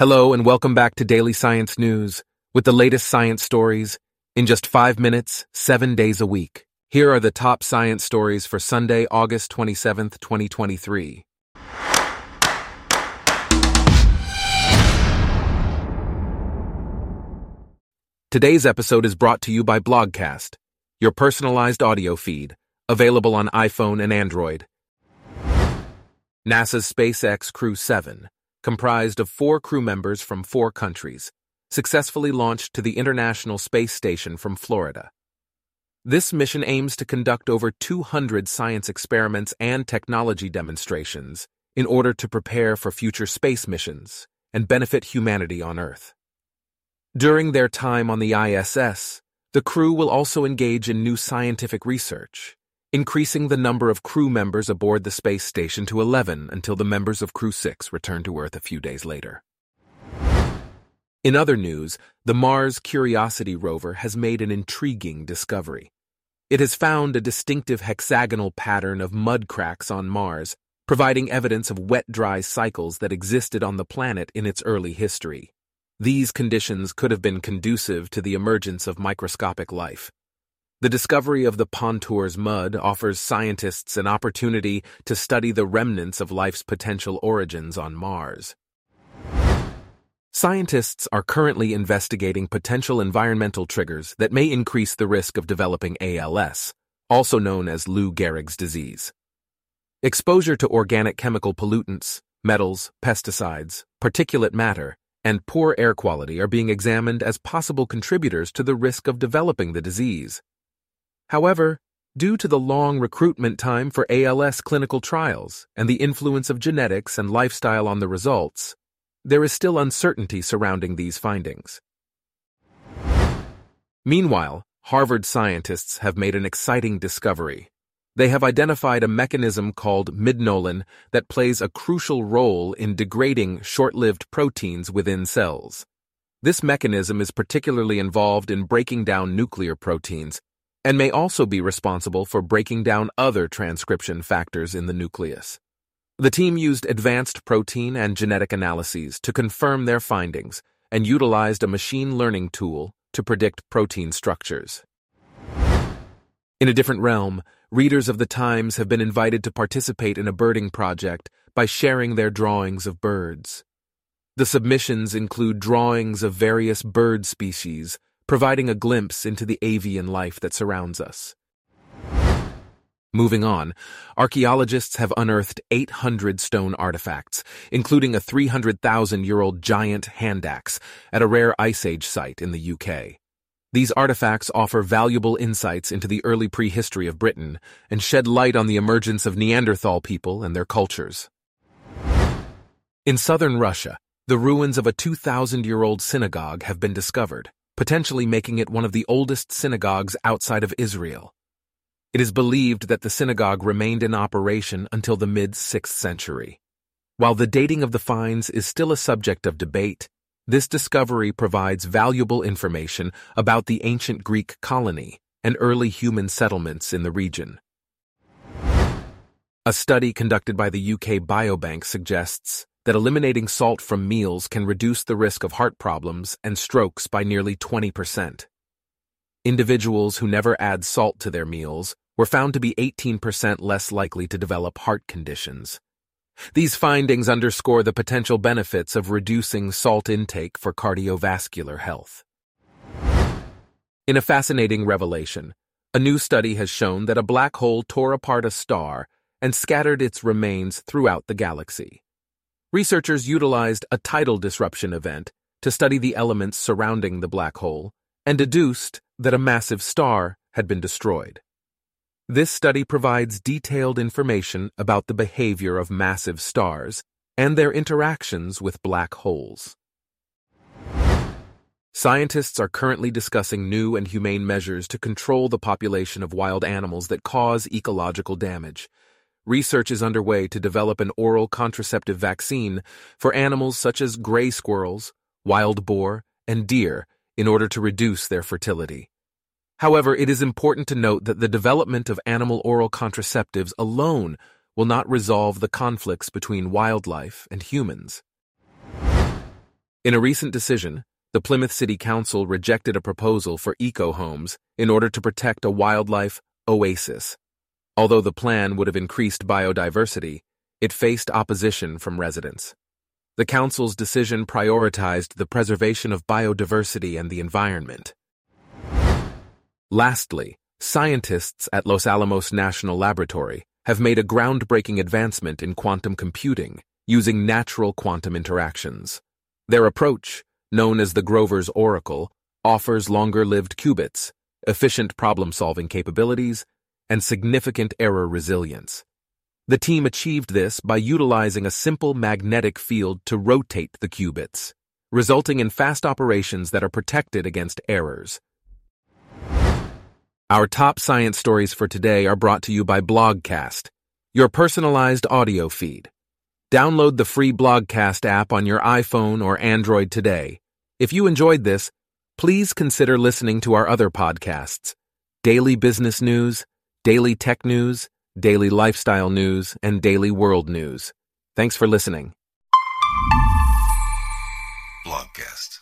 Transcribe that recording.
Hello and welcome back to Daily Science News with the latest science stories in just five minutes, seven days a week. Here are the top science stories for Sunday, August 27th, 2023. Today's episode is brought to you by Blogcast, your personalized audio feed, available on iPhone and Android. NASA's SpaceX Crew 7 comprised of four crew members from four countries, successfully launched to the International Space Station from Florida. This mission aims to conduct over 200 science experiments and technology demonstrations in order to prepare for future space missions and benefit humanity on Earth. During their time on the ISS, the crew will also engage in new scientific research increasing the number of crew members aboard the space station to 11 until the members of Crew 6 return to Earth a few days later. In other news, the Mars Curiosity rover has made an intriguing discovery. It has found a distinctive hexagonal pattern of mud cracks on Mars, providing evidence of wet-dry cycles that existed on the planet in its early history. These conditions could have been conducive to the emergence of microscopic life. The discovery of the Pontours mud offers scientists an opportunity to study the remnants of life's potential origins on Mars. Scientists are currently investigating potential environmental triggers that may increase the risk of developing ALS, also known as Lou Gehrig's disease. Exposure to organic chemical pollutants, metals, pesticides, particulate matter, and poor air quality are being examined as possible contributors to the risk of developing the disease. However, due to the long recruitment time for ALS clinical trials and the influence of genetics and lifestyle on the results, there is still uncertainty surrounding these findings. Meanwhile, Harvard scientists have made an exciting discovery. They have identified a mechanism called midnolin that plays a crucial role in degrading short-lived proteins within cells. This mechanism is particularly involved in breaking down nuclear proteins, and may also be responsible for breaking down other transcription factors in the nucleus. The team used advanced protein and genetic analyses to confirm their findings and utilized a machine learning tool to predict protein structures. In a different realm, readers of the Times have been invited to participate in a birding project by sharing their drawings of birds. The submissions include drawings of various bird species providing a glimpse into the avian life that surrounds us. Moving on, archaeologists have unearthed 800 stone artifacts, including a 300,000-year-old giant hand axe at a rare Ice Age site in the UK. These artifacts offer valuable insights into the early prehistory of Britain and shed light on the emergence of Neanderthal people and their cultures. In southern Russia, the ruins of a 2,000-year-old synagogue have been discovered potentially making it one of the oldest synagogues outside of Israel. It is believed that the synagogue remained in operation until the mid-6th century. While the dating of the finds is still a subject of debate, this discovery provides valuable information about the ancient Greek colony and early human settlements in the region. A study conducted by the UK Biobank suggests that eliminating salt from meals can reduce the risk of heart problems and strokes by nearly 20%. Individuals who never add salt to their meals were found to be 18% less likely to develop heart conditions. These findings underscore the potential benefits of reducing salt intake for cardiovascular health. In a fascinating revelation, a new study has shown that a black hole tore apart a star and scattered its remains throughout the galaxy. Researchers utilized a tidal disruption event to study the elements surrounding the black hole and deduced that a massive star had been destroyed. This study provides detailed information about the behavior of massive stars and their interactions with black holes. Scientists are currently discussing new and humane measures to control the population of wild animals that cause ecological damage research is underway to develop an oral contraceptive vaccine for animals such as gray squirrels, wild boar, and deer in order to reduce their fertility. However, it is important to note that the development of animal oral contraceptives alone will not resolve the conflicts between wildlife and humans. In a recent decision, the Plymouth City Council rejected a proposal for eco homes in order to protect a wildlife oasis. Although the plan would have increased biodiversity, it faced opposition from residents. The Council's decision prioritized the preservation of biodiversity and the environment. Lastly, scientists at Los Alamos National Laboratory have made a groundbreaking advancement in quantum computing using natural quantum interactions. Their approach, known as the Grover's Oracle, offers longer-lived qubits, efficient problem-solving capabilities, and significant error resilience. The team achieved this by utilizing a simple magnetic field to rotate the qubits, resulting in fast operations that are protected against errors. Our top science stories for today are brought to you by Blogcast, your personalized audio feed. Download the free Blogcast app on your iPhone or Android today. If you enjoyed this, please consider listening to our other podcasts Daily Business News, Daily Tech News, Daily Lifestyle News, and Daily World News. Thanks for listening. Blogcast.